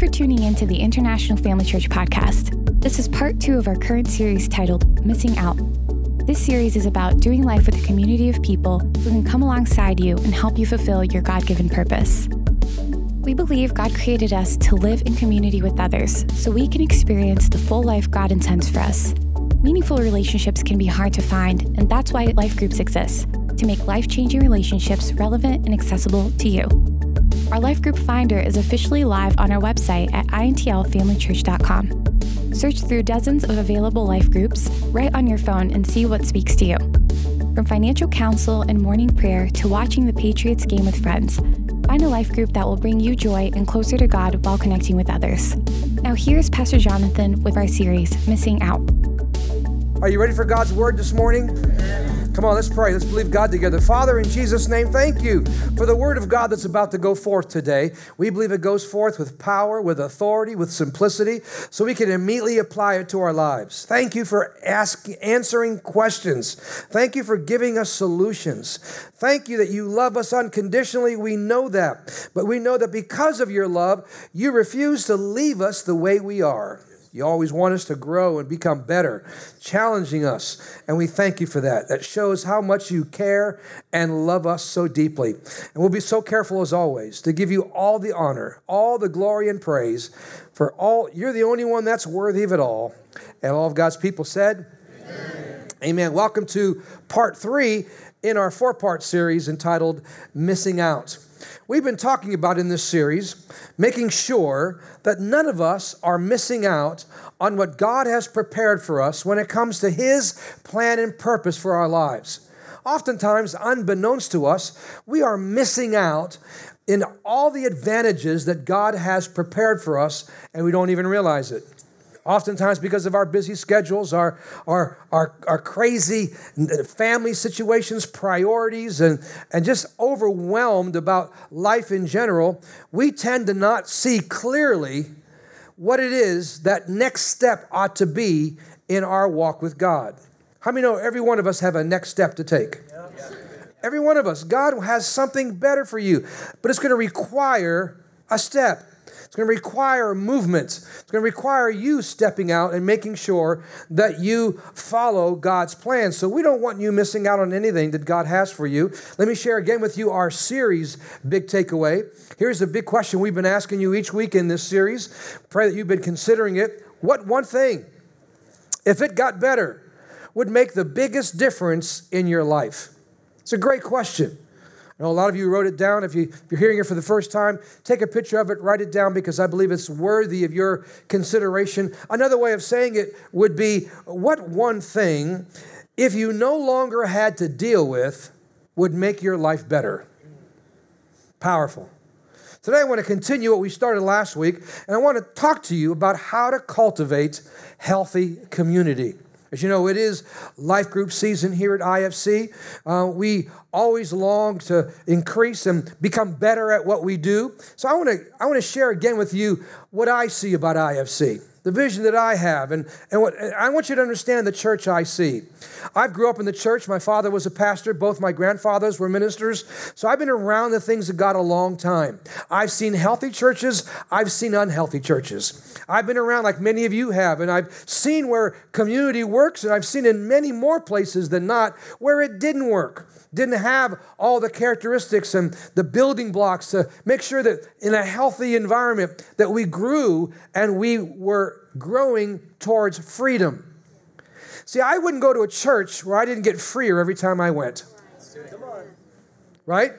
for tuning in to the International Family Church podcast. This is part two of our current series titled Missing Out. This series is about doing life with a community of people who can come alongside you and help you fulfill your God given purpose. We believe God created us to live in community with others so we can experience the full life God intends for us. Meaningful relationships can be hard to find, and that's why life groups exist to make life changing relationships relevant and accessible to you. Our Life Group Finder is officially live on our website at intlfamilychurch.com. Search through dozens of available life groups right on your phone and see what speaks to you. From financial counsel and morning prayer to watching the Patriots game with friends, find a life group that will bring you joy and closer to God while connecting with others. Now, here's Pastor Jonathan with our series, Missing Out. Are you ready for God's word this morning? Come on, let's pray. Let's believe God together. Father, in Jesus' name, thank you for the word of God that's about to go forth today. We believe it goes forth with power, with authority, with simplicity, so we can immediately apply it to our lives. Thank you for asking, answering questions. Thank you for giving us solutions. Thank you that you love us unconditionally. We know that. But we know that because of your love, you refuse to leave us the way we are. You always want us to grow and become better, challenging us. And we thank you for that. That shows how much you care and love us so deeply. And we'll be so careful as always to give you all the honor, all the glory and praise for all. You're the only one that's worthy of it all. And all of God's people said, Amen. Amen. Welcome to part three in our four part series entitled Missing Out. We've been talking about in this series making sure that none of us are missing out on what God has prepared for us when it comes to His plan and purpose for our lives. Oftentimes, unbeknownst to us, we are missing out in all the advantages that God has prepared for us, and we don't even realize it oftentimes because of our busy schedules, our, our, our, our crazy family situations, priorities, and, and just overwhelmed about life in general, we tend to not see clearly what it is that next step ought to be in our walk with God. How many know every one of us have a next step to take? Every one of us. God has something better for you, but it's going to require a step. It's going to require movement. It's going to require you stepping out and making sure that you follow God's plan. So we don't want you missing out on anything that God has for you. Let me share again with you our series, Big Takeaway. Here's the big question we've been asking you each week in this series. Pray that you've been considering it. What one thing, if it got better, would make the biggest difference in your life? It's a great question. Know a lot of you wrote it down. If, you, if you're hearing it for the first time, take a picture of it, write it down because I believe it's worthy of your consideration. Another way of saying it would be what one thing, if you no longer had to deal with, would make your life better? Powerful. Today, I want to continue what we started last week, and I want to talk to you about how to cultivate healthy community. As you know, it is life group season here at IFC. Uh, we always long to increase and become better at what we do. So I want to I want to share again with you what I see about IFC the vision that I have. And, and what, I want you to understand the church I see. I've grew up in the church. My father was a pastor. Both my grandfathers were ministers. So I've been around the things of God a long time. I've seen healthy churches. I've seen unhealthy churches. I've been around like many of you have, and I've seen where community works, and I've seen in many more places than not where it didn't work didn't have all the characteristics and the building blocks to make sure that in a healthy environment that we grew and we were growing towards freedom. See, I wouldn't go to a church where I didn't get freer every time I went. Right?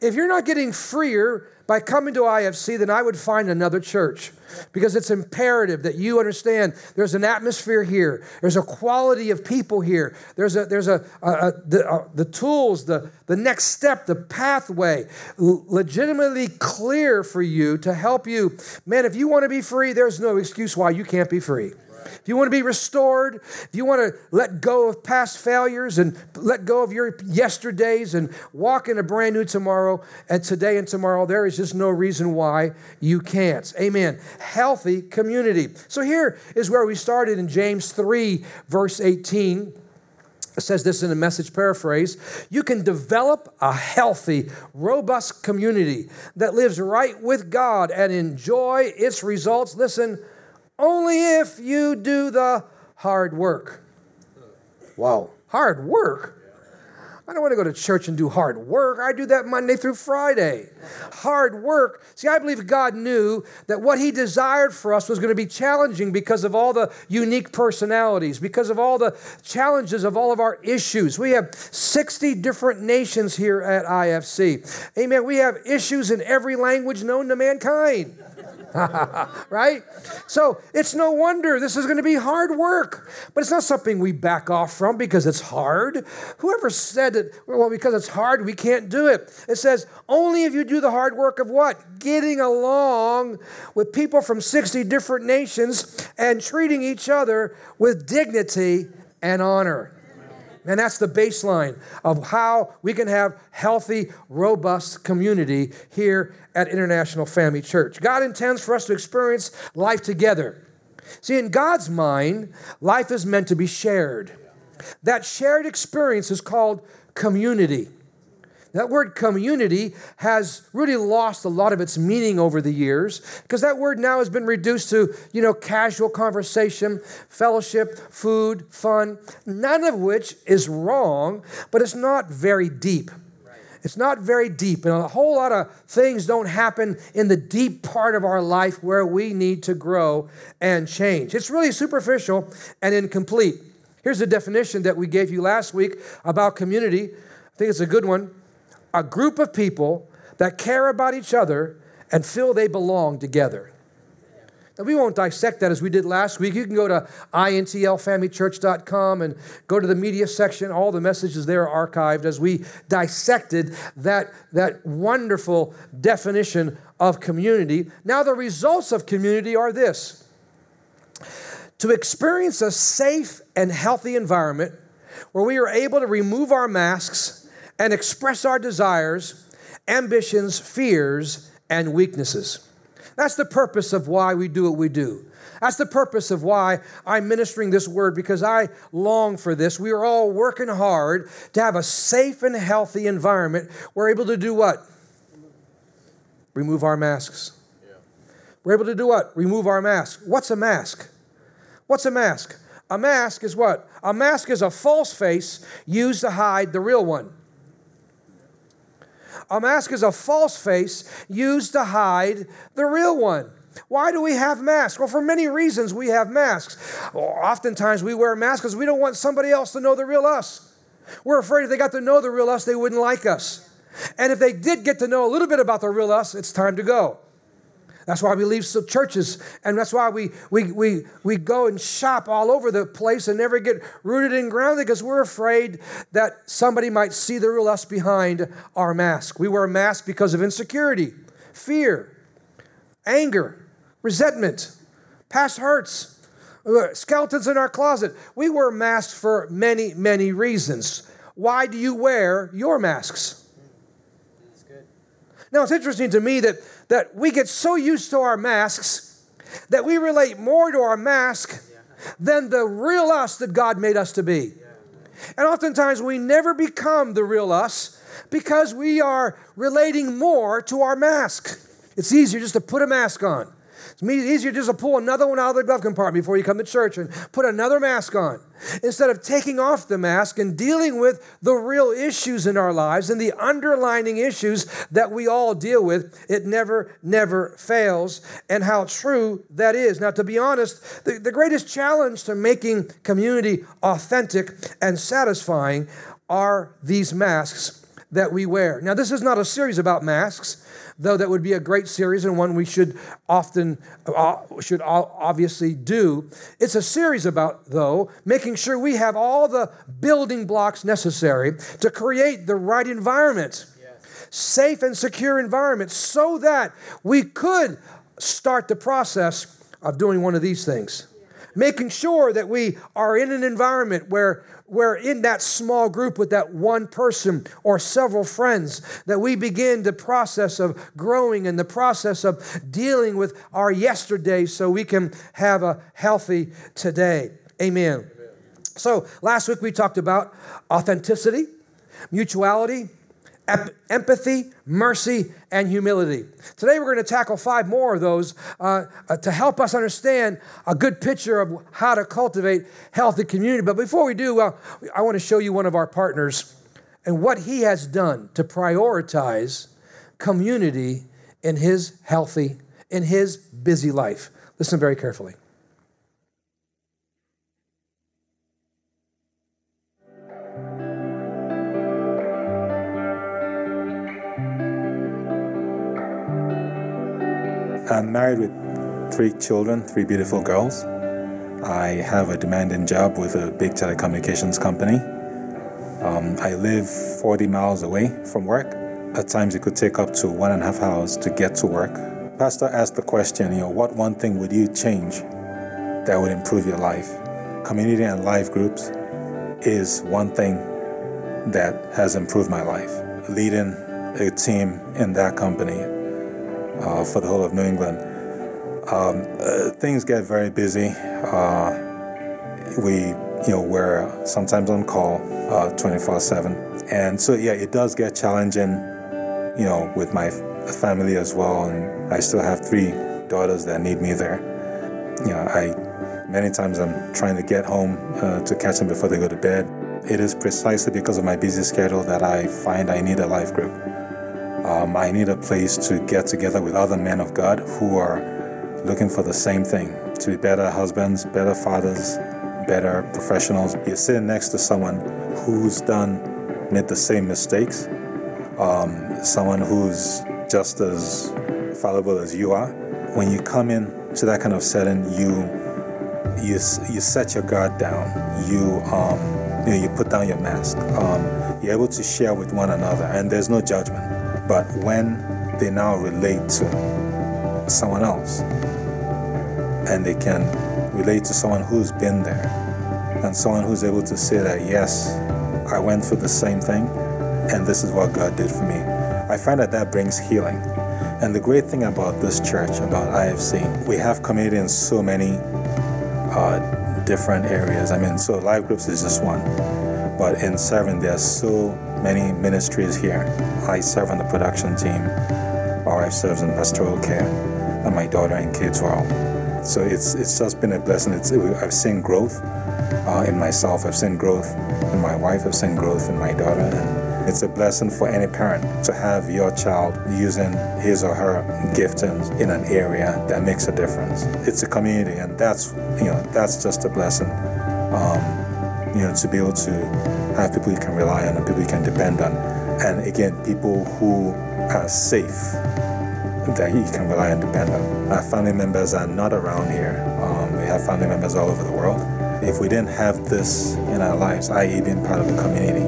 If you're not getting freer by coming to IFC, then I would find another church. Because it's imperative that you understand there's an atmosphere here, there's a quality of people here, there's a there's a, a, a the, a, the tools, the the next step, the pathway, legitimately clear for you to help you. Man, if you want to be free, there's no excuse why you can't be free if you want to be restored, if you want to let go of past failures and let go of your yesterdays and walk in a brand new tomorrow and today and tomorrow, there is just no reason why you can't. Amen. Healthy community. So here is where we started in James 3, verse 18. says this in a message paraphrase you can develop a healthy, robust community that lives right with God and enjoy its results. Listen, only if you do the hard work. Wow, hard work? I don't want to go to church and do hard work. I do that Monday through Friday. Hard work. See, I believe God knew that what He desired for us was going to be challenging because of all the unique personalities, because of all the challenges of all of our issues. We have 60 different nations here at IFC. Amen. We have issues in every language known to mankind. right? So it's no wonder this is going to be hard work, but it's not something we back off from because it's hard. Whoever said that, well, because it's hard, we can't do it? It says, only if you do the hard work of what? Getting along with people from 60 different nations and treating each other with dignity and honor. And that's the baseline of how we can have healthy, robust community here at International Family Church. God intends for us to experience life together. See, in God's mind, life is meant to be shared. That shared experience is called community. That word community has really lost a lot of its meaning over the years because that word now has been reduced to, you know, casual conversation, fellowship, food, fun, none of which is wrong, but it's not very deep. It's not very deep, and a whole lot of things don't happen in the deep part of our life where we need to grow and change. It's really superficial and incomplete. Here's the definition that we gave you last week about community. I think it's a good one a group of people that care about each other and feel they belong together. Now, we won't dissect that as we did last week. You can go to intlfamilychurch.com and go to the media section. All the messages there are archived as we dissected that, that wonderful definition of community. Now, the results of community are this to experience a safe and healthy environment where we are able to remove our masks and express our desires, ambitions, fears, and weaknesses. That's the purpose of why we do what we do. That's the purpose of why I'm ministering this word because I long for this. We are all working hard to have a safe and healthy environment. We're able to do what? Remove our masks. Yeah. We're able to do what? Remove our mask. What's a mask? What's a mask? A mask is what? A mask is a false face used to hide the real one. Um, a mask is a false face used to hide the real one. Why do we have masks? Well, for many reasons we have masks. Well, oftentimes we wear masks because we don't want somebody else to know the real us. We're afraid if they got to know the real us, they wouldn't like us. And if they did get to know a little bit about the real us, it's time to go. That's why we leave some churches, and that's why we, we, we, we go and shop all over the place and never get rooted and grounded because we're afraid that somebody might see the real us behind our mask. We wear a mask because of insecurity, fear, anger, resentment, past hurts, uh, skeletons in our closet. We wear masks for many, many reasons. Why do you wear your masks? Now, it's interesting to me that that we get so used to our masks that we relate more to our mask than the real us that God made us to be. And oftentimes we never become the real us because we are relating more to our mask. It's easier just to put a mask on. It's easier just to pull another one out of the glove compartment before you come to church and put another mask on. Instead of taking off the mask and dealing with the real issues in our lives and the underlining issues that we all deal with, it never, never fails. And how true that is. Now, to be honest, the, the greatest challenge to making community authentic and satisfying are these masks that we wear. Now, this is not a series about masks though that would be a great series and one we should often, uh, should obviously do. It's a series about, though, making sure we have all the building blocks necessary to create the right environment, yes. safe and secure environment, so that we could start the process of doing one of these things making sure that we are in an environment where we're in that small group with that one person or several friends, that we begin the process of growing and the process of dealing with our yesterday so we can have a healthy today. Amen. Amen. So last week we talked about authenticity, mutuality, empathy, mercy, and humility. Today we're going to tackle five more of those uh, uh, to help us understand a good picture of how to cultivate healthy community. But before we do, uh, I want to show you one of our partners and what he has done to prioritize community in his healthy, in his busy life. Listen very carefully. I'm married with three children, three beautiful girls. I have a demanding job with a big telecommunications company. Um, I live 40 miles away from work. At times, it could take up to one and a half hours to get to work. Pastor asked the question, you know, what one thing would you change that would improve your life? Community and life groups is one thing that has improved my life. Leading a team in that company uh, for the whole of New England. Um, uh, things get very busy. Uh, we, you know, we're sometimes on call 24/7, and so yeah, it does get challenging, you know, with my family as well. And I still have three daughters that need me there. You know, I many times I'm trying to get home uh, to catch them before they go to bed. It is precisely because of my busy schedule that I find I need a life group. Um, I need a place to get together with other men of God who are looking for the same thing to be better husbands, better fathers, better professionals. You're sitting next to someone who's done, made the same mistakes, um, someone who's just as fallible as you are. When you come in to that kind of setting, you you you set your guard down. You um, you, know, you put down your mask. Um, you're able to share with one another, and there's no judgment. But when they now relate to someone else and they can relate to someone who's been there and someone who's able to say that, yes, I went through the same thing and this is what God did for me, I find that that brings healing. And the great thing about this church, about IFC, we have community in so many uh, different areas. I mean, so life groups is just one. But in serving, are so many ministries here. I serve on the production team. My wife serves in pastoral care, and my daughter in K12. So it's it's just been a blessing. It's, I've seen growth uh, in myself. I've seen growth in my wife. I've seen growth in my daughter, and it's a blessing for any parent to have your child using his or her giftings in an area that makes a difference. It's a community, and that's you know that's just a blessing. Um, you know, to be able to have people you can rely on and people you can depend on. And again, people who are safe that you can rely and depend on. Our family members are not around here. Um, we have family members all over the world. If we didn't have this in our lives, i.e., being part of the community,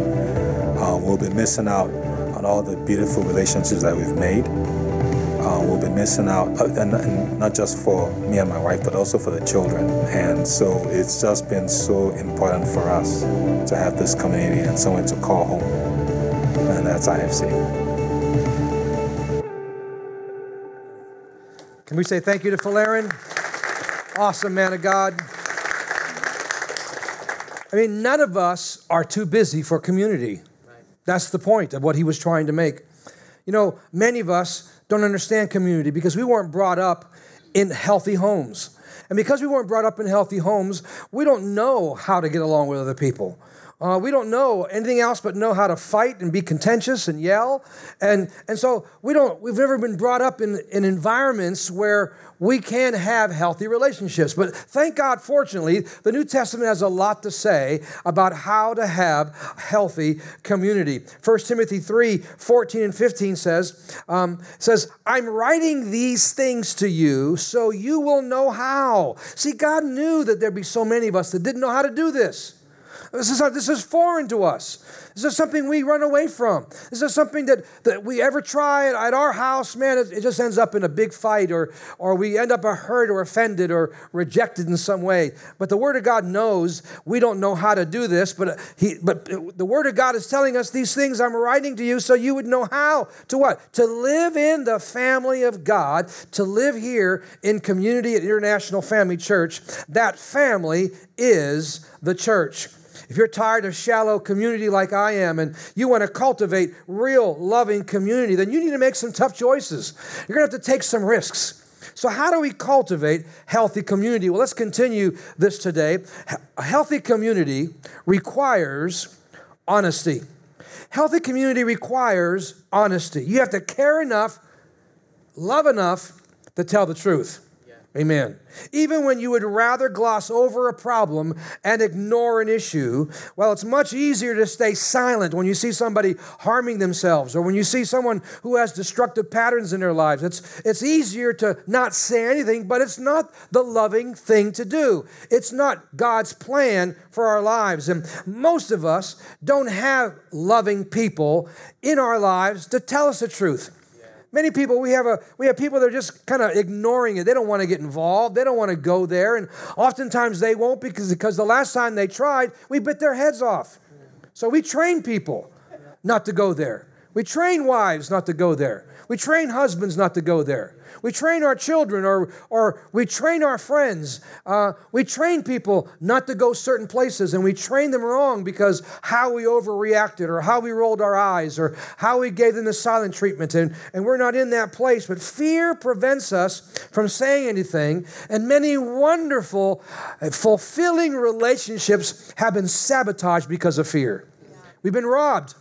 uh, we'll be missing out on all the beautiful relationships that we've made uh, will be missing out, uh, and, and, not just for me and my wife, but also for the children. And so it's just been so important for us to have this community and someone to call home, and that's IFC. Can we say thank you to Falaren? Awesome man of God. I mean, none of us are too busy for community. That's the point of what he was trying to make. You know, many of us don't understand community because we weren't brought up in healthy homes. And because we weren't brought up in healthy homes, we don't know how to get along with other people. Uh, we don't know anything else but know how to fight and be contentious and yell. And, and so we don't, we've never been brought up in, in environments where we can have healthy relationships. But thank God, fortunately, the New Testament has a lot to say about how to have healthy community. 1 Timothy 3 14 and 15 says, um, says, I'm writing these things to you so you will know how. See, God knew that there'd be so many of us that didn't know how to do this. This is, this is foreign to us. This is something we run away from. This is something that, that we ever try at, at our house, man, it, it, just ends up in a big fight or, or we end up hurt or offended or rejected in some way. But the Word of God knows we don't know how to do this, but, uh, he, but uh, the Word of God is telling us these things I'm writing to you so you would know how to what? To live in the family of God, to live here in community at International Family Church. That family is the church. If you're tired of shallow community like I am and you want to cultivate real loving community, then you need to make some tough choices. You're going to have to take some risks. So, how do we cultivate healthy community? Well, let's continue this today. A healthy community requires honesty. Healthy community requires honesty. You have to care enough, love enough to tell the truth. Amen. Even when you would rather gloss over a problem and ignore an issue, well, it's much easier to stay silent when you see somebody harming themselves or when you see someone who has destructive patterns in their lives. It's, it's easier to not say anything, but it's not the loving thing to do. It's not God's plan for our lives. And most of us don't have loving people in our lives to tell us the truth. Many people, we have, a, we have people that are just kind of ignoring it. They don't want to get involved. They don't want to go there. And oftentimes they won't because, because the last time they tried, we bit their heads off. So we train people not to go there. We train wives not to go there. We train husbands not to go there. We train our children or, or we train our friends. Uh, we train people not to go certain places and we train them wrong because how we overreacted or how we rolled our eyes or how we gave them the silent treatment and, and we're not in that place. But fear prevents us from saying anything and many wonderful, uh, fulfilling relationships have been sabotaged because of fear. We've been robbed.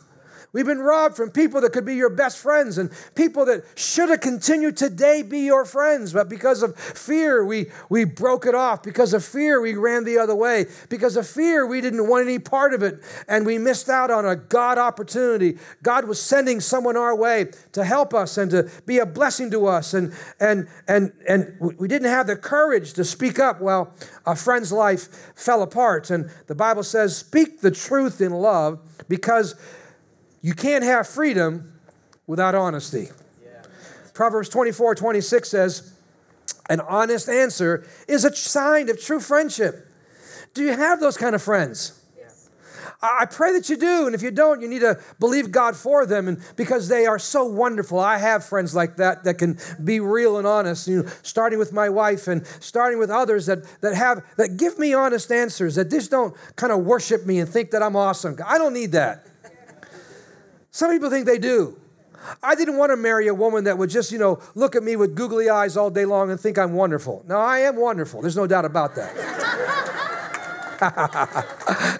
We've been robbed from people that could be your best friends and people that should have continued today be your friends. But because of fear, we, we broke it off. Because of fear, we ran the other way. Because of fear, we didn't want any part of it and we missed out on a God opportunity. God was sending someone our way to help us and to be a blessing to us. And, and, and, and we didn't have the courage to speak up. Well, a friend's life fell apart. And the Bible says, speak the truth in love because you can't have freedom without honesty. Yeah. Proverbs 24 26 says, An honest answer is a sign of true friendship. Do you have those kind of friends? I pray that you do. And if you don't, you need to believe God for them and because they are so wonderful. I have friends like that that can be real and honest, you know, starting with my wife and starting with others that, that have that give me honest answers, that just don't kind of worship me and think that I'm awesome. I don't need that. Some people think they do. I didn't want to marry a woman that would just, you know, look at me with googly eyes all day long and think I'm wonderful. Now, I am wonderful. There's no doubt about that.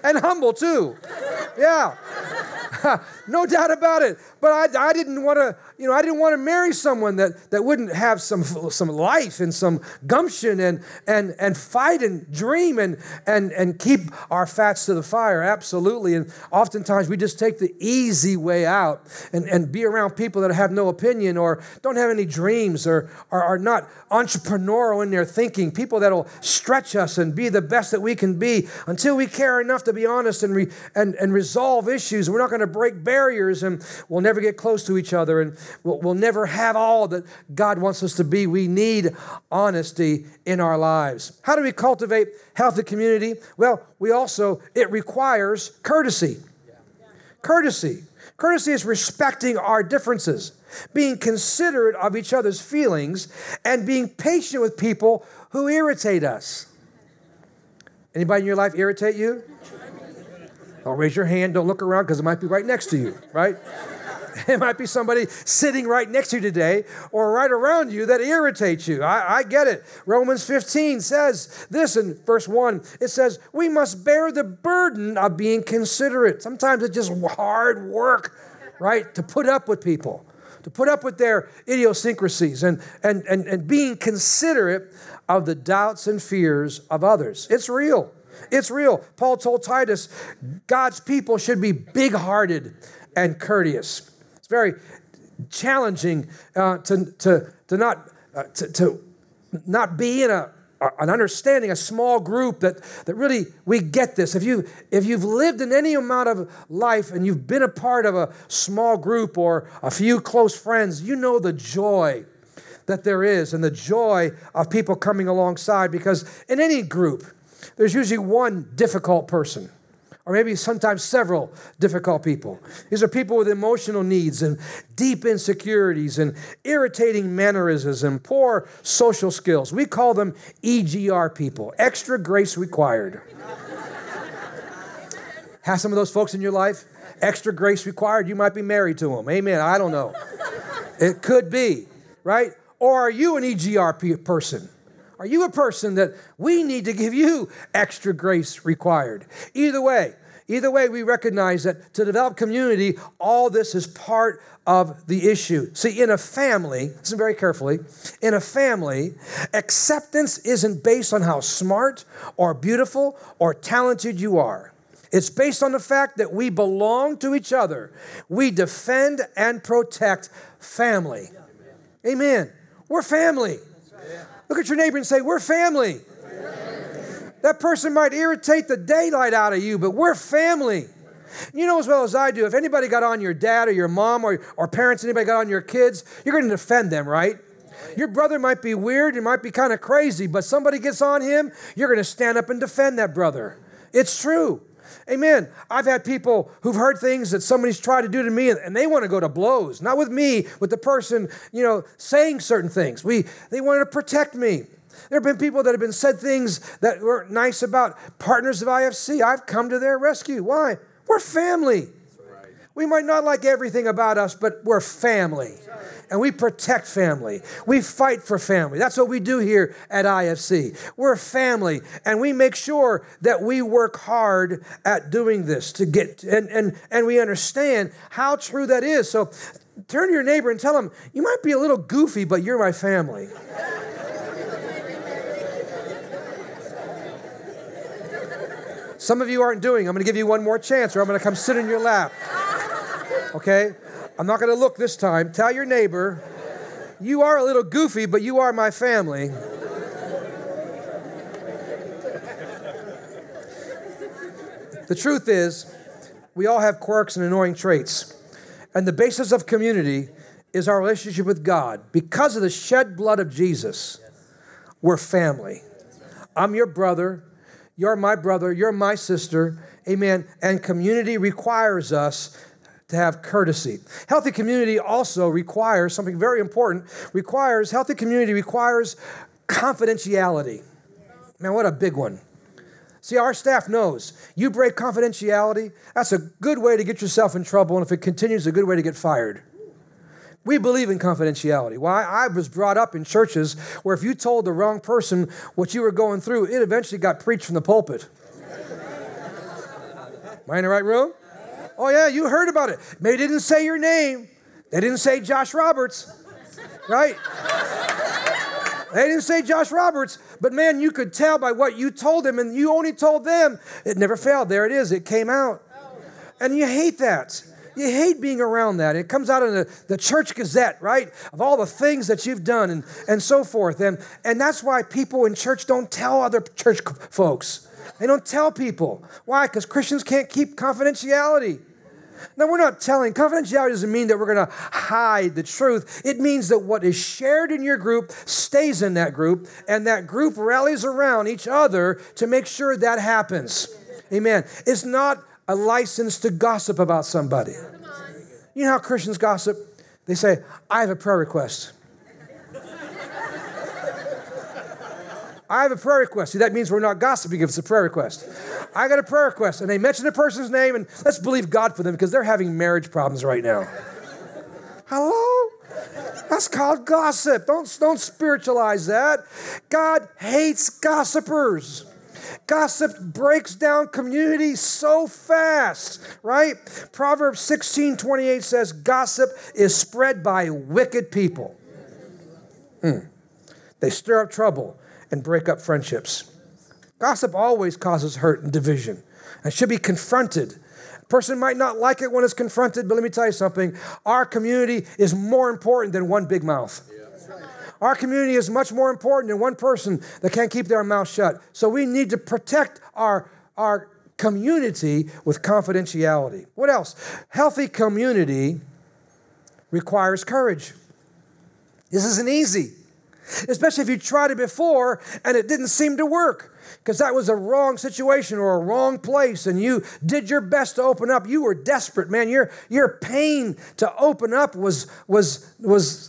and humble, too. Yeah. no doubt about it. But I, I didn't want to, you know, I didn't want to marry someone that, that wouldn't have some, some life and some gumption and, and, and fight and dream and, and, and keep our fats to the fire. Absolutely. And oftentimes we just take the easy way out and, and be around people that have no opinion or don't have any dreams or are, are not entrepreneurial in their thinking, people that'll stretch us and be the best that we can be until we care enough to be honest and, re, and, and resolve issues. We're not going to break barriers and we'll never get close to each other and we'll, never have all that God wants us to be. We need honesty in our lives. How do we cultivate healthy community? Well, we also, it requires courtesy. Courtesy. Courtesy is respecting our differences, being considerate of each other's feelings, and being patient with people who irritate us. Anybody in your life irritate you? Don't raise your hand. Don't look around because it might be right next to you, right? It might be somebody sitting right next to you today or right around you that irritates you. I, I, get it. Romans 15 says this in verse 1 it says, We must bear the burden of being considerate. Sometimes it's just hard work, right, to put up with people, to put up with their idiosyncrasies and, and, and, and being considerate of the doubts and fears of others. It's real. It's real. Paul told Titus, God's people should be big hearted and courteous. It's very challenging uh, to, to, to, not, uh, to, to not be in a an understanding, a small group that, that really we get this. If, you, if you've lived in any amount of life and you've been a part of a small group or a few close friends, you know the joy that there is and the joy of people coming alongside because in any group, there's usually one difficult person or maybe sometimes several difficult people. These are people with emotional needs and deep insecurities and irritating mannerisms and poor social skills. We call them EGR people, extra grace required. Have some of those folks in your life? Extra grace required. You might be married to them. Amen. I don't know. It could be, right? Or are you an EGR person? Are you a person that we need to give you extra grace required? Either way, either way, we recognize that to develop community, all this is part of the issue. See, in a family, listen very carefully, in a family, acceptance isn't based on how smart or beautiful or talented you are. It's based on the fact that we belong to each other. We defend and protect family. Amen. We're family. Look at your neighbor and say, We're family. That person might irritate the daylight out of you, but we're family. You know as well as I do, if anybody got on your dad or your mom or, or parents, anybody got on your kids, you're going to defend them, right? Your brother might be weird, he might be kind of crazy, but somebody gets on him, you're going to stand up and defend that brother. It's true. Amen. I've had people who've heard things that somebody's tried to do to me and they want to go to blows, not with me, with the person, you know, saying certain things. We they wanted to protect me. There have been people that have been said things that weren't nice about partners of IFC. I've come to their rescue. Why? We're family. We might not like everything about us, but we're family and we protect family. We fight for family. That's what we do here at IFC. We're family, and we make sure that we work hard at doing this to get, and, and, and we understand how true that is. So turn to your neighbor and tell him, You might be a little goofy, but you're my family. Some of you aren't doing. I'm going to give you one more chance, or I'm going to come sit in your lap. Okay? I'm not going to look this time. Tell your neighbor, you are a little goofy, but you are my family. The truth is, we all have quirks and annoying traits. And the basis of community is our relationship with God. Because of the shed blood of Jesus, we're family. I'm your brother. You're my brother. You're my sister. Amen. And community requires us to have courtesy. Healthy community also requires something very important. Requires healthy community requires confidentiality. Man, what a big one. See, our staff knows you break confidentiality, that's a good way to get yourself in trouble, and if it continues, a good way to get fired. We believe in confidentiality. Why? I was brought up in churches where if you told the wrong person what you were going through, it eventually got preached from the pulpit. Am I in the right room? Oh, yeah, you heard about it. They didn't say your name. They didn't say Josh Roberts, right? They didn't say Josh Roberts, but man, you could tell by what you told them, and you only told them. It never failed. There it is. It came out. And you hate that. You hate being around that. It comes out in the, the church gazette, right? Of all the things that you've done and, and so forth. And, and that's why people in church don't tell other church folks. They don't tell people. Why? Because Christians can't keep confidentiality. Now, we're not telling, confidentiality doesn't mean that we're going to hide the truth. It means that what is shared in your group stays in that group, and that group rallies around each other to make sure that happens. Amen. It's not a license to gossip about somebody. You know how Christians gossip? They say, I have a prayer request. I have a prayer request. See, that means we're not gossiping if it's a prayer request. I got a prayer request. And they mention a person's name, and let's believe God for them because they're having marriage problems right now. Hello? That's called gossip. Don't, don't spiritualize that. God hates gossipers. Gossip breaks down community so fast, right? Proverbs 16 28 says, Gossip is spread by wicked people. Hmm. They stir up trouble and break up friendships. Gossip always causes hurt and division and should be confronted. A person might not like it when it's confronted, but let me tell you something our community is more important than one big mouth. Our community is much more important than one person that can't keep their mouth shut. So we need to protect our, our community with confidentiality. What else? Healthy community requires courage. This isn't easy, especially if you tried it before and it didn't seem to work. Because that was a wrong situation or a wrong place and you did your best to open up. You were desperate man. Your your pain to open up was was was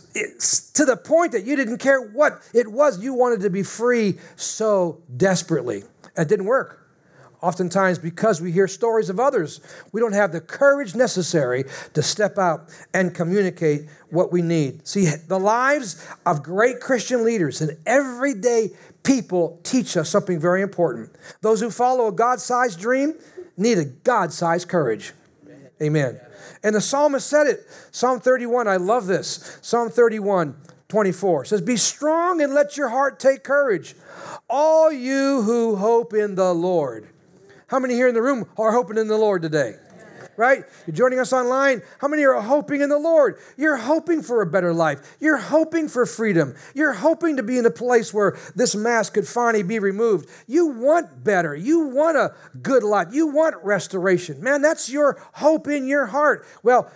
to the point that you didn't care what it was. You wanted to be free so desperately. It didn't work Oftentimes, because we hear stories of others, we don't have the courage necessary to step out and communicate what we need. See, the lives of great Christian leaders and everyday people teach us something very important. Those who follow a God sized dream need a God sized courage. Amen. And the psalmist said it. Psalm 31, I love this. Psalm 31, 24 says, Be strong and let your heart take courage, all you who hope in the Lord. How many here in the room are hoping in the Lord today? Right? You're joining us online. How many are hoping in the Lord? You're hoping for a better life. You're hoping for freedom. You're hoping to be in a place where this mask could finally be removed. You want better. You want a good life. You want restoration. Man, that's your hope in your heart. Well,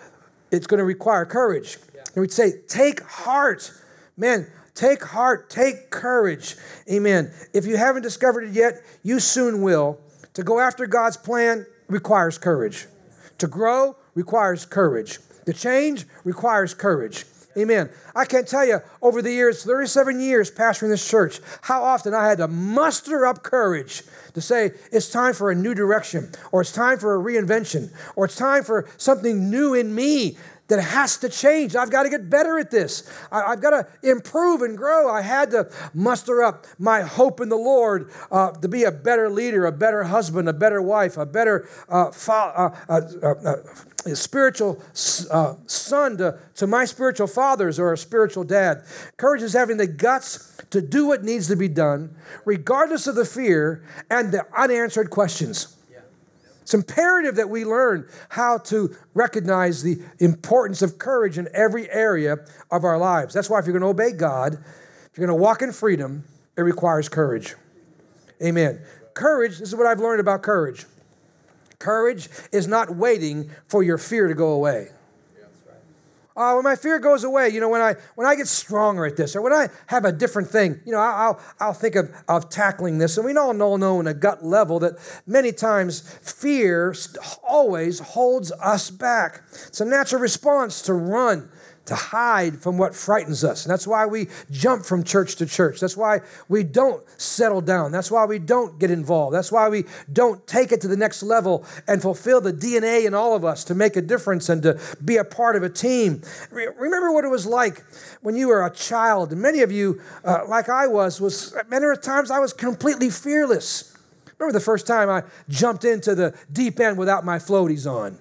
it's going to require courage. And we'd say, take heart. Man, take heart, take courage. Amen. If you haven't discovered it yet, you soon will. To go after God's plan requires courage. To grow requires courage. To change requires courage. Amen. I can't tell you over the years, 37 years pastoring this church, how often I had to muster up courage to say it's time for a new direction, or it's time for a reinvention, or it's time for something new in me that has to change. I've got to get better at this. I, have got to improve and grow. I had to muster up my hope in the Lord uh, to be a better leader, a better husband, a better wife, a better uh, uh, uh, uh, uh spiritual son to, to my spiritual fathers or a spiritual dad. Courage is having the guts to do what needs to be done, regardless of the fear and the unanswered questions. It's imperative that we learn how to recognize the importance of courage in every area of our lives. That's why if you're going to obey God, if you're going to walk in freedom, it requires courage. Amen. Courage, this is what I've learned about courage. Courage is not waiting for your fear to go away. Uh, when my fear goes away, you know, when I when I get stronger at this, or when I have a different thing, you know, I'll I'll think of, of tackling this, and we all know know in a gut level that many times fear always holds us back. It's a natural response to run to hide from what frightens us. And that's why we jump from church to church. That's why we don't settle down. That's why we don't get involved. That's why we don't take it to the next level and fulfill the DNA in all of us to make a difference and to be a part of a team. Remember what it was like when you were a child. And many of you, uh, like I was, was many times I was completely fearless. Remember the first time I jumped into the deep end without my floaties on,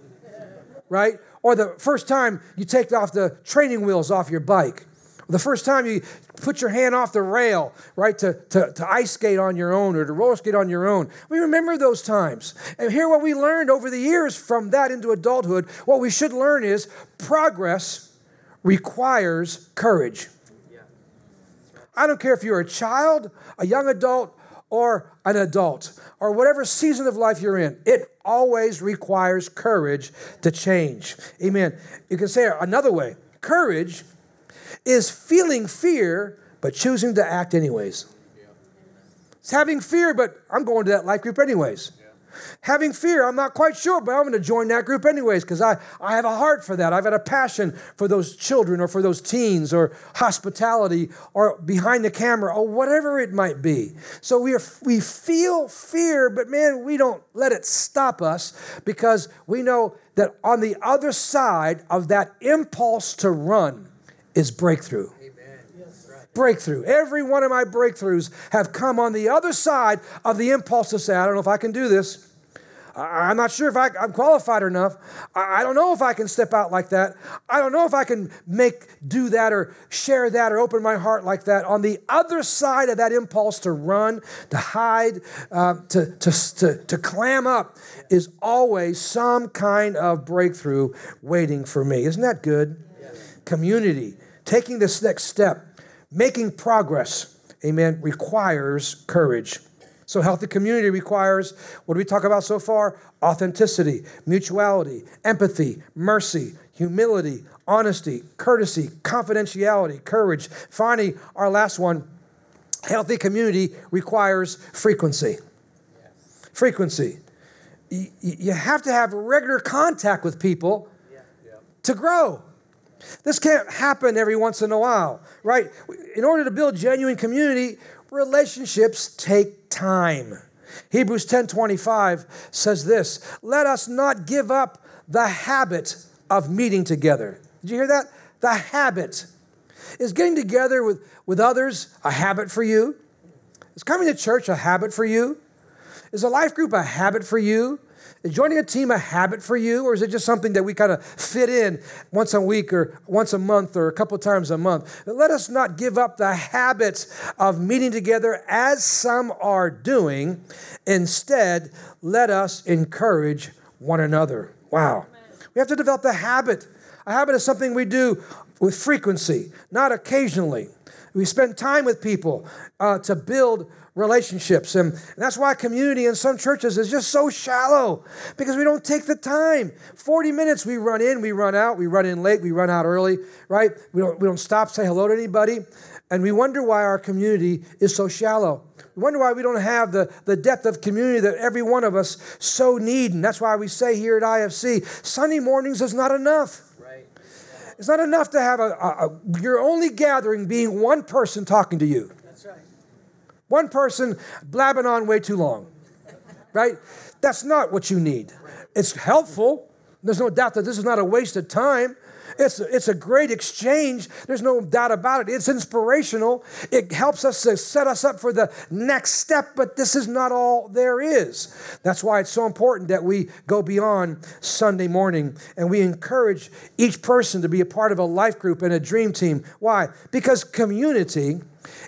right? Or the first time you take off the training wheels off your bike, the first time you put your hand off the rail, right, to, to, to ice skate on your own or to roller skate on your own. We remember those times. And here, what we learned over the years from that into adulthood, what we should learn is progress requires courage. I don't care if you're a child, a young adult, or an adult, or whatever season of life you're in, it always requires courage to change. Amen. You can say it another way courage is feeling fear, but choosing to act anyways. It's having fear, but I'm going to that life group anyways. Having fear, I'm not quite sure, but I'm going to join that group anyways because I, I have a heart for that. I've got a passion for those children or for those teens or hospitality or behind the camera or whatever it might be. So we, are, we feel fear, but man, we don't let it stop us because we know that on the other side of that impulse to run is breakthrough breakthrough. Every one of my breakthroughs have come on the other side of the impulse to say, I don't know if I can do this. I'm not sure if I, am qualified enough. I don't know if I can step out like that. I don't know if I can make, do that or share that or open my heart like that. On the other side of that impulse to run, to hide, uh, to, to, to, to clam up is always some kind of breakthrough waiting for me. Isn't that good? Yes. Community, taking this next step Making progress, amen, requires courage. So, healthy community requires what do we talk about so far? Authenticity, mutuality, empathy, mercy, humility, honesty, courtesy, confidentiality, courage. Finally, our last one healthy community requires frequency. Frequency. You have to have regular contact with people to grow. This can't happen every once in a while, right? In order to build genuine community, relationships take time. Hebrews 10:25 says this, "Let us not give up the habit of meeting together." Did you hear that? The habit. Is getting together with, with others a habit for you? Is coming to church a habit for you? Is a life group a habit for you? Is joining a team a habit for you, or is it just something that we kind of fit in once a week or once a month or a couple times a month? Let us not give up the habits of meeting together as some are doing. Instead, let us encourage one another. Wow. We have to develop the habit. A habit is something we do with frequency, not occasionally. We spend time with people uh, to build relationships. And, that's why community in some churches is just so shallow because we don't take the time. 40 minutes we run in, we run out, we run in late, we run out early, right? We don't, we don't stop, say hello to anybody. And we wonder why our community is so shallow. We wonder why we don't have the, the depth of community that every one of us so need. And that's why we say here at IFC Sunday mornings is not enough. It's not enough to have a, a, a, your only gathering being one person talking to you. One person blabbing on way too long, right? That's not what you need. It's helpful. There's no doubt that this is not a waste of time. It's, it's a great exchange. There's no doubt about it. It's inspirational. It helps us to set us up for the next step, but this is not all there is. That's why it's so important that we go beyond Sunday morning and we encourage each person to be a part of a life group and a dream team. Why? Because community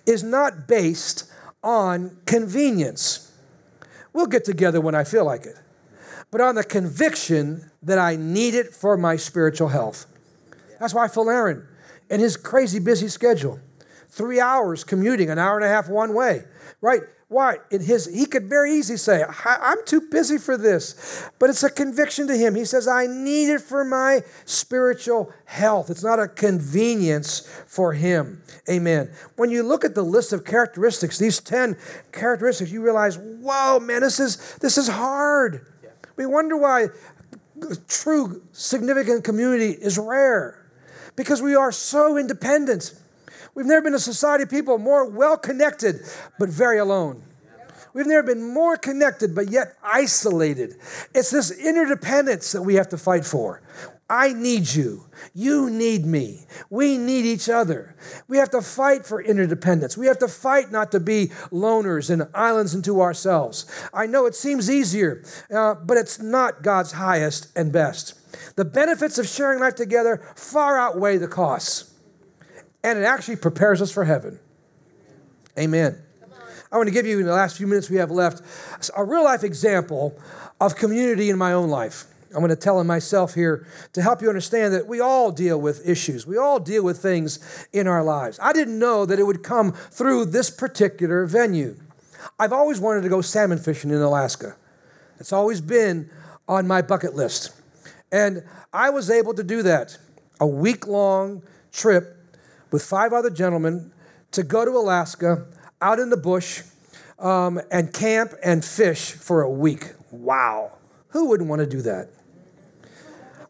is not based on convenience. We'll get together when I feel like it, but on the conviction that I need it for my spiritual health. That's why Phil Aaron, in his crazy busy schedule, three hours commuting, an hour and a half one way, right? Why? In his, he could very easily say, I'm too busy for this. But it's a conviction to him. He says, I need it for my spiritual health. It's not a convenience for him. Amen. When you look at the list of characteristics, these 10 characteristics, you realize, whoa, man, this is this is hard. We wonder why true significant community is rare because we are so independent. We've never been a society of people more well connected, but very alone. We've never been more connected, but yet isolated. It's this interdependence that we have to fight for. I need you. You need me. We need each other. We have to fight for interdependence. We have to fight not to be loners and islands unto ourselves. I know it seems easier, uh, but it's not God's highest and best. The benefits of sharing life together far outweigh the costs, and it actually prepares us for heaven. Amen. I want to give you, in the last few minutes we have left, a real life example of community in my own life. I'm going to tell him myself here to help you understand that we all deal with issues. We all deal with things in our lives. I didn't know that it would come through this particular venue. I've always wanted to go salmon fishing in Alaska. It's always been on my bucket list. And I was able to do that. A week long trip with five other gentlemen to go to Alaska, out in the bush, um, and camp and fish for a week. Wow. Who wouldn't want to do that?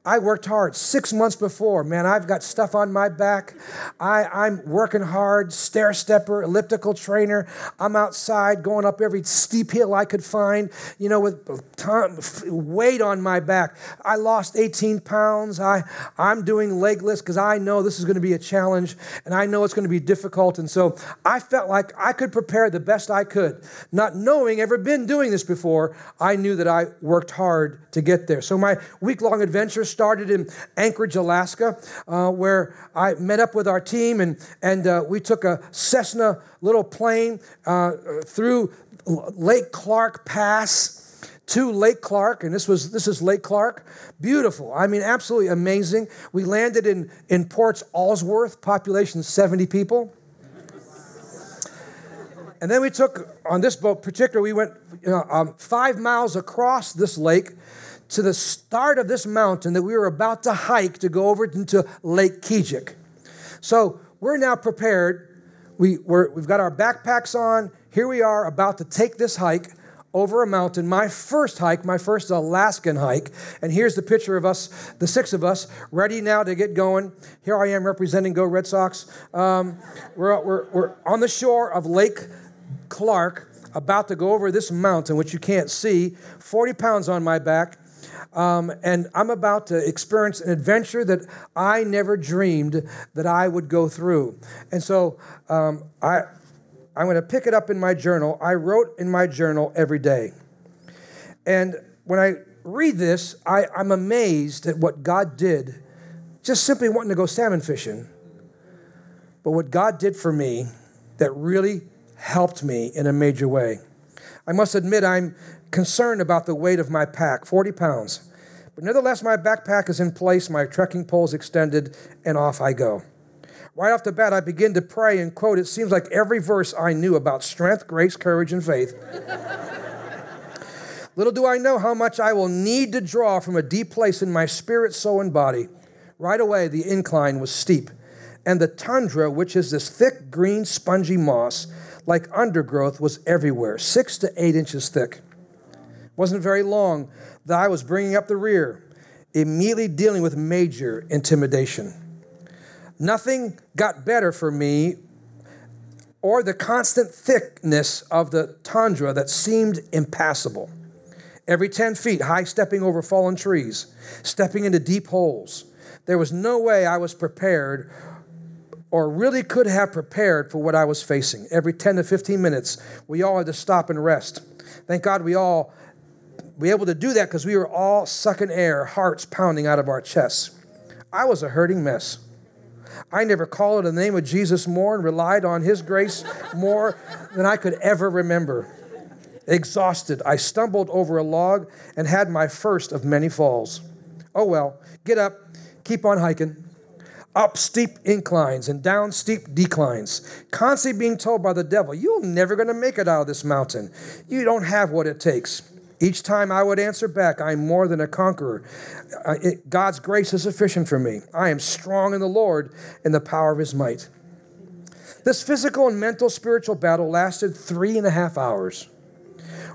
I worked hard six months before. Man, I've got stuff on my back. I, I'm working hard, stair stepper, elliptical trainer. I'm outside going up every steep hill I could find, you know, with ton, weight on my back. I lost 18 pounds. I, I'm doing leg lifts because I know this is going to be a challenge and I know it's going to be difficult. And so I felt like I could prepare the best I could. Not knowing ever been doing this before, I knew that I worked hard to get there. So my week long adventure started in Anchorage, Alaska, uh, where I met up with our team and, and uh, we took a Cessna little plane uh, through Lake Clark Pass to Lake Clark, and this was this is Lake Clark. Beautiful. I mean, absolutely amazing. We landed in, in Port Alsworth, population 70 people. And then we took, on this boat particularly, we went you know, um, five miles across this lake to the start of this mountain that we were about to hike to go over into Lake Kijik. So we're now prepared. We, we've got our backpacks on. Here we are about to take this hike over a mountain, my first hike, my first Alaskan hike. And here's the picture of us, the six of us, ready now to get going. Here I am representing Go Red Sox. Um, we're, we're, we're on the shore of Lake Clark, about to go over this mountain, which you can't see, 40 pounds on my back. Um, and I'm about to experience an adventure that I never dreamed that I would go through. And so um, I, I'm going to pick it up in my journal. I wrote in my journal every day. And when I read this, I, I'm amazed at what God did, just simply wanting to go salmon fishing. But what God did for me that really helped me in a major way. I must admit, I'm concerned about the weight of my pack 40 pounds. But nevertheless, my backpack is in place, my trekking poles extended, and off I go. Right off the bat, I begin to pray and quote, it seems like every verse I knew about strength, grace, courage, and faith. Little do I know how much I will need to draw from a deep place in my spirit, soul, and body. Right away, the incline was steep, and the tundra, which is this thick, green, spongy moss, like undergrowth, was everywhere, six to eight inches thick. Wasn't very long that I was bringing up the rear, immediately dealing with major intimidation. Nothing got better for me or the constant thickness of the tundra that seemed impassable. Every 10 feet, high stepping over fallen trees, stepping into deep holes. There was no way I was prepared or really could have prepared for what I was facing. Every 10 to 15 minutes, we all had to stop and rest. Thank God we all were able to do that because we were all sucking air, hearts pounding out of our chests. I was a hurting mess. I never called in the name of Jesus more and relied on His grace more than I could ever remember. Exhausted, I stumbled over a log and had my first of many falls. Oh well, get up, keep on hiking. Up steep inclines and down steep declines, constantly being told by the devil, You're never going to make it out of this mountain. You don't have what it takes. Each time I would answer back, I'm more than a conqueror. Uh, it, God's grace is sufficient for me. I am strong in the Lord in the power of his might. This physical and mental spiritual battle lasted three and a half hours.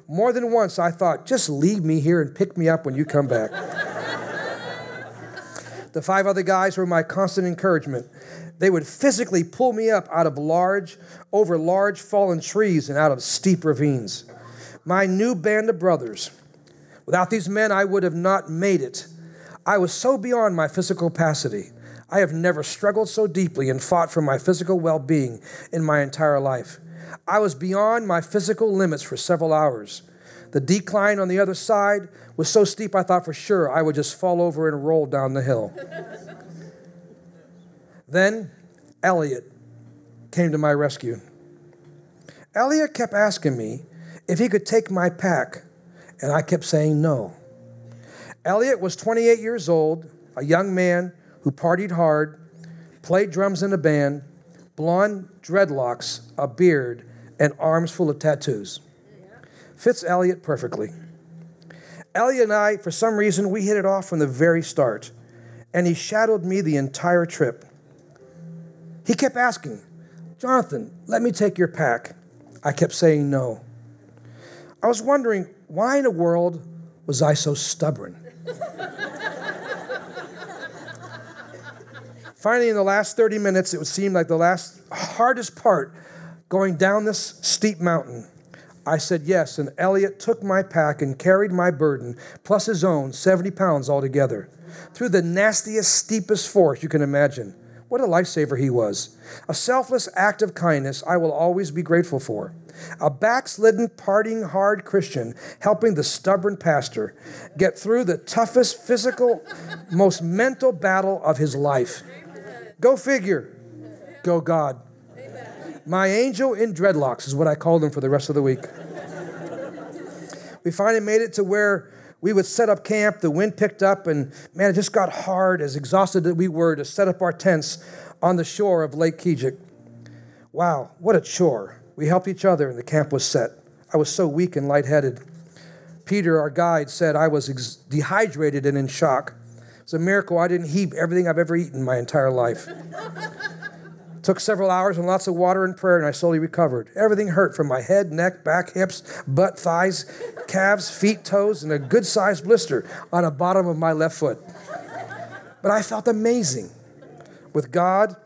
More than once, I thought, just leave me here and pick me up when you come back. the five other guys were my constant encouragement. They would physically pull me up out of large, over large fallen trees and out of steep ravines my new band of brothers. Without these men, I would have not made it. I was so beyond my physical capacity. I have never struggled so deeply and fought for my physical well being in my entire life. I was beyond my physical limits for several hours. The decline on the other side was so steep, I thought for sure I would just fall over and roll down the hill. then Elliot came to my rescue. Elliot kept asking me if he could take my pack. And I kept saying no. Elliot was 28 years old, a young man who partied hard, played drums in a band, blonde dreadlocks, a beard, and arms full of tattoos. Fits Elliot perfectly. Elliot and I, for some reason, we hit it off from the very start, and he shadowed me the entire trip. He kept asking, Jonathan, let me take your pack. I kept saying no. I was wondering, why in the world was I so stubborn? Finally, in the last 30 minutes, it would seem like the last hardest part going down this steep mountain. I said yes, and Elliot took my pack and carried my burden, plus his own, 70 pounds altogether, through the nastiest, steepest forest you can imagine. What a lifesaver he was. A selfless act of kindness I will always be grateful for. A backslidden, parting hard Christian helping the stubborn pastor get through the toughest physical, most mental battle of his life. Go figure. Go God. My angel in dreadlocks is what I called him for the rest of the week. We finally made it to where we would set up camp. The wind picked up, and man, it just got hard, as exhausted as we were, to set up our tents on the shore of Lake Kijik. Wow, what a chore. We helped each other, and the camp was set. I was so weak and lightheaded. Peter, our guide, said I was ex- dehydrated and in shock. It's a miracle I didn't heap everything I've ever eaten my entire life. Took several hours and lots of water and prayer, and I slowly recovered. Everything hurt from my head, neck, back, hips, butt, thighs, calves, feet, toes, and a good sized blister on the bottom of my left foot. But I felt amazing. With God,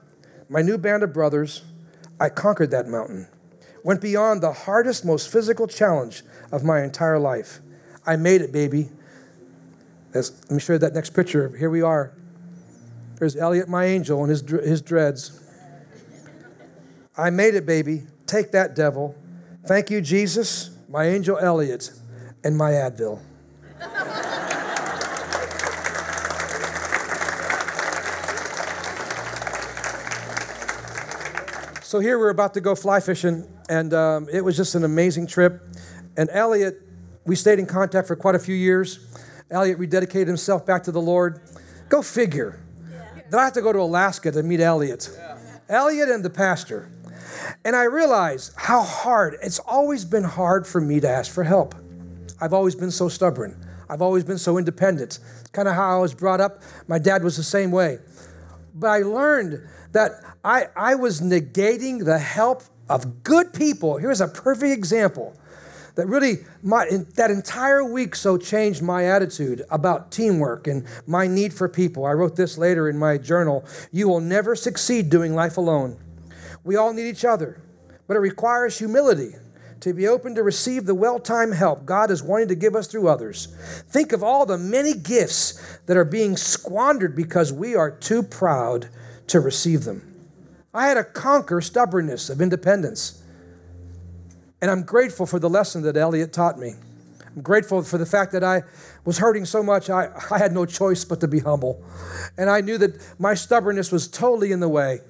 my new band of brothers, I conquered that mountain. Went beyond the hardest, most physical challenge of my entire life. I made it, baby. let me show you that next picture. Here we are. There's Elliot, my angel, and his, his dreads. I made it, baby. Take that, devil. Thank you, Jesus, my angel Elliot, and my Advil. so here we're about to go fly fishing, and um, it was just an amazing trip. And Elliot, we stayed in contact for quite a few years. Elliot rededicated himself back to the Lord. Go figure. Yeah. I have to go to Alaska to meet Elliot. Yeah. Elliot and the pastor. And I realized how hard, it's always been hard for me to ask for help. I've always been so stubborn. I've always been so independent. Kind of how I was brought up. My dad was the same way. But I learned that I, I was negating the help of good people. Here's a perfect example that really, my, that entire week so changed my attitude about teamwork and my need for people. I wrote this later in my journal You will never succeed doing life alone. We all need each other, but it requires humility to be open to receive the well timed help God is wanting to give us through others. Think of all the many gifts that are being squandered because we are too proud to receive them. I had to conquer stubbornness of independence. And I'm grateful for the lesson that Elliot taught me. I'm grateful for the fact that I was hurting so much, I, I had no choice but to be humble. And I knew that my stubbornness was totally in the way.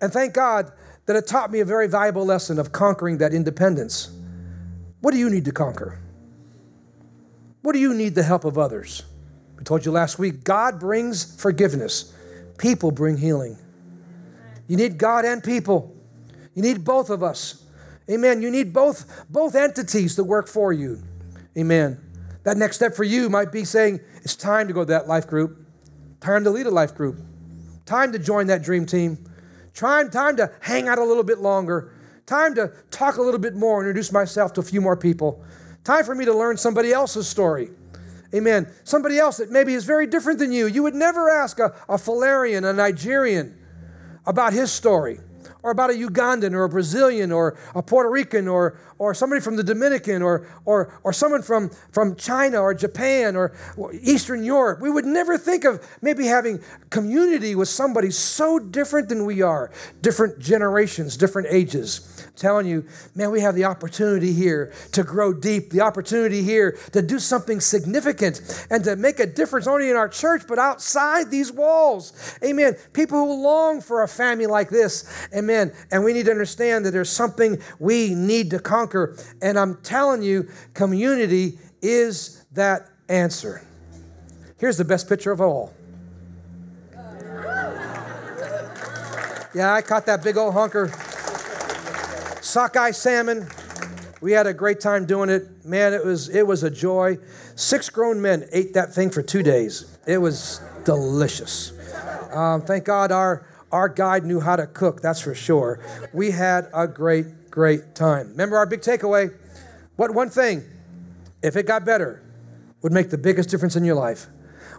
And thank God that it taught me a very valuable lesson of conquering that independence. What do you need to conquer? What do you need the help of others? I told you last week God brings forgiveness, people bring healing. You need God and people. You need both of us. Amen. You need both both entities to work for you. Amen. That next step for you might be saying, it's time to go to that life group. Time to lead a life group. Time to join that dream team. Time, time to hang out a little bit longer. Time to talk a little bit more, introduce myself to a few more people. Time for me to learn somebody else's story. Amen. Somebody else that maybe is very different than you. You would never ask a, a Falarian, a Nigerian, about his story or about a Ugandan or a Brazilian or a Puerto Rican or, or somebody from the Dominican or, or, or someone from, from China or Japan or Eastern Europe. We would never think of maybe having community with somebody so different than we are, different generations, different ages. I'm telling you, man, we have the opportunity here to grow deep, the opportunity here to do something significant and to make a difference only in our church, but outside these walls. Amen. People who long for a family like this. Amen Amen. And we need to understand that there's something we need to conquer. And I'm telling you, community is that answer. Here's the best picture of all. Yeah, I caught that big old hunker. Sockeye salmon. We had a great time doing it. Man, it was it was a joy. Six grown men ate that thing for two days. It was delicious. Um, thank God our our guide knew how to cook, that's for sure. We had a great, great time. Remember our big takeaway? What one thing, if it got better, would make the biggest difference in your life?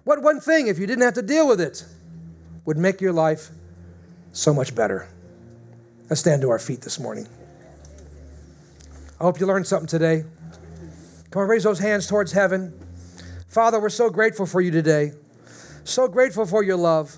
What one thing, if you didn't have to deal with it, would make your life so much better? Let's stand to our feet this morning. I hope you learned something today. Come on, raise those hands towards heaven. Father, we're so grateful for you today. So grateful for your love.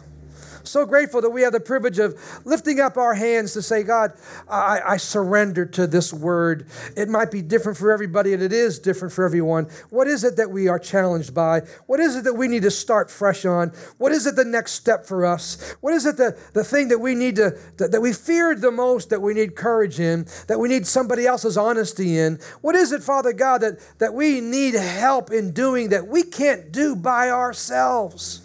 So grateful that we have the privilege of lifting up our hands to say, God, I, I surrender to this word. It might be different for everybody, and it is different for everyone. What is it that we are challenged by? What is it that we need to start fresh on? What is it the next step for us? What is it the, the thing that we need to, that, that we feared the most, that we need courage in, that we need somebody else's honesty in? What is it, Father God, that, that we need help in doing that we can't do by ourselves?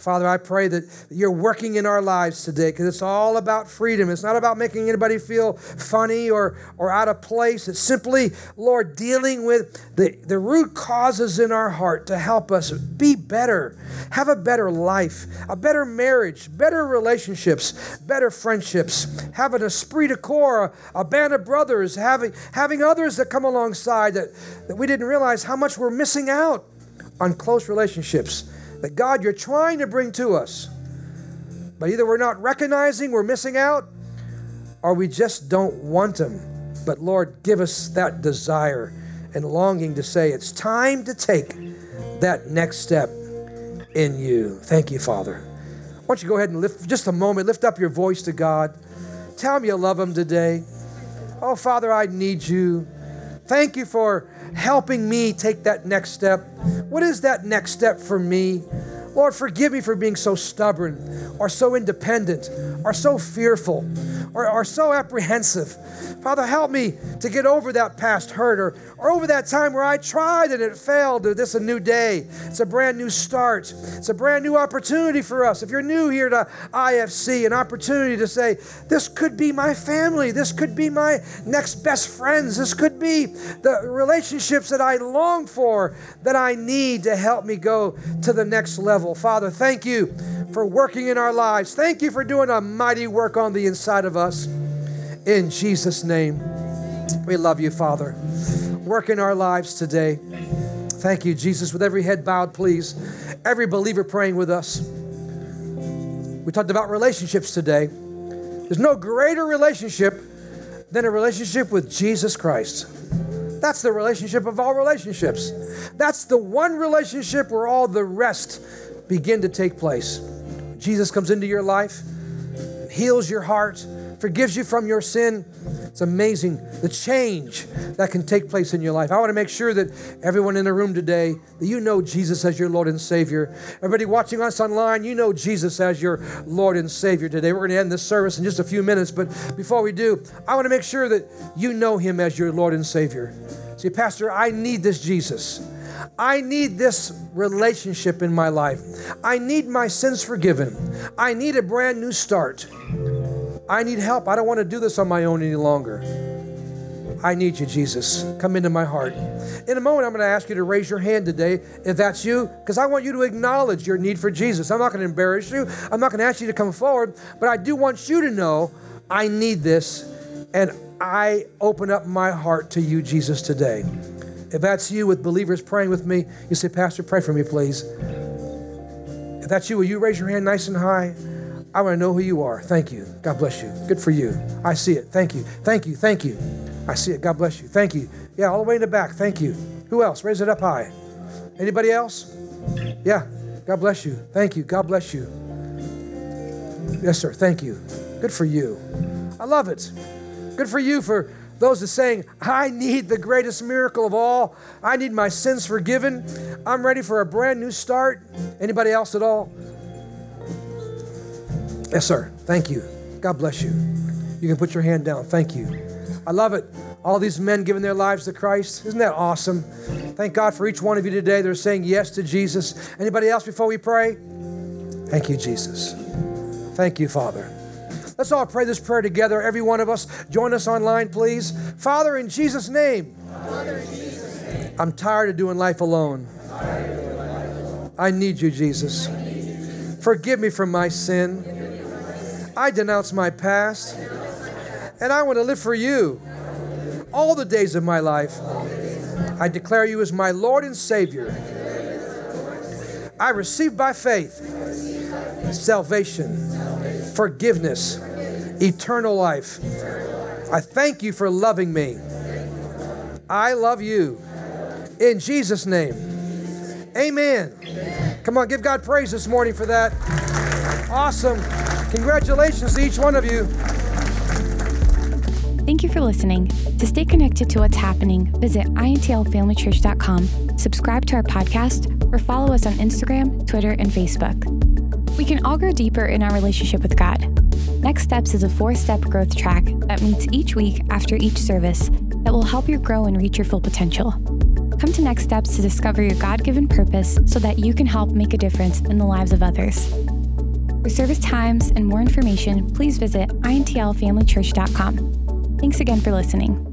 Father, I pray that you're working in our lives today because it's all about freedom. It's not about making anybody feel funny or, or out of place. It's simply, Lord, dealing with the, the root causes in our heart to help us be better, have a better life, a better marriage, better relationships, better friendships, have an esprit de corps, a, a band of brothers, having, having others that come alongside that, that we didn't realize how much we're missing out on close relationships that God, you're trying to bring to us. But either we're not recognizing we're missing out, or we just don't want them. But Lord, give us that desire and longing to say, it's time to take that next step in you. Thank you, Father. Why don't you go ahead and lift just a moment, lift up your voice to God. Tell him you love him today. Oh, Father, I need you. Thank you for helping me take that next step. What is that next step for me? Lord, forgive me for being so stubborn or so independent or so fearful or, or so apprehensive. Father, help me to get over that past hurt or, or over that time where I tried and it failed. This is a new day. It's a brand new start. It's a brand new opportunity for us. If you're new here to IFC, an opportunity to say, this could be my family. This could be my next best friends. This could be the relationships that I long for, that I need to help me go to the next level. Father, thank you for working in our lives. Thank you for doing a mighty work on the inside of us. In Jesus' name, we love you, Father. Work in our lives today. Thank you, Jesus. With every head bowed, please. Every believer praying with us. We talked about relationships today. There's no greater relationship than a relationship with Jesus Christ. That's the relationship of all relationships. That's the one relationship where all the rest begin to take place. Jesus comes into your life, heals your heart, forgives you from your sin. It's amazing the change that can take place in your life. I want to make sure that everyone in the room today, that you know Jesus as your Lord and Savior. Everybody watching us online, you know Jesus as your Lord and Savior today. We're going to end this service in just a few minutes, but before we do, I want to make sure that you know Him as your Lord and Savior. See, Pastor, I need this Jesus. I need this relationship in my life. I need my sins forgiven. I need a brand new start. I need help. I don't want to do this on my own any longer. I need you, Jesus. Come into my heart. In a moment, I'm going to ask you to raise your hand today if that's you, because I want you to acknowledge your need for Jesus. I'm not going to embarrass you. I'm not going to ask you to come forward, but I do want you to know I need this, and I open up my heart to you, Jesus, today. If that's you with believers praying with me, you say, Pastor, pray for me, please. If that's you, will you raise your hand nice and high? I want to know who you are. Thank you. God bless you. Good for you. I see it. Thank you. Thank you. Thank you. I see it. God bless you. Thank you. Yeah, all the way in the back. Thank you. Who else? Raise it up high. Anybody else? Yeah. God bless you. Thank you. God bless you. Yes, sir. Thank you. Good for you. I love it. Good for you for those that saying, I need the greatest miracle of all. I need my sins forgiven. I'm ready for a brand new start. Anybody else at all? Yes, sir. Thank you. God bless you. You can put your hand down. Thank you. I love it. All these men giving their lives to Christ. Isn't that awesome? Thank God for each one of you today. They're saying yes to Jesus. Anybody else before we pray? Thank you, Jesus. Thank you, Father. Let's all pray this prayer together. Every one of us, join us online, please. Father, in Jesus' name, I'm tired of doing life alone. I need you, Jesus. Forgive me for my sin. I denounce my past, and I want to live for you all the days of my life. I declare you as my Lord and Savior. I receive by faith salvation, forgiveness, eternal life. I thank you for loving me. I love you. In Jesus' name, amen. Come on, give God praise this morning for that. Awesome. Congratulations to each one of you. Thank you for listening. To stay connected to what's happening, visit intlfamilychurch.com, subscribe to our podcast, or follow us on Instagram, Twitter, and Facebook. We can all grow deeper in our relationship with God. Next Steps is a four step growth track that meets each week after each service that will help you grow and reach your full potential. Come to Next Steps to discover your God given purpose so that you can help make a difference in the lives of others. For service times and more information, please visit intlfamilychurch.com. Thanks again for listening.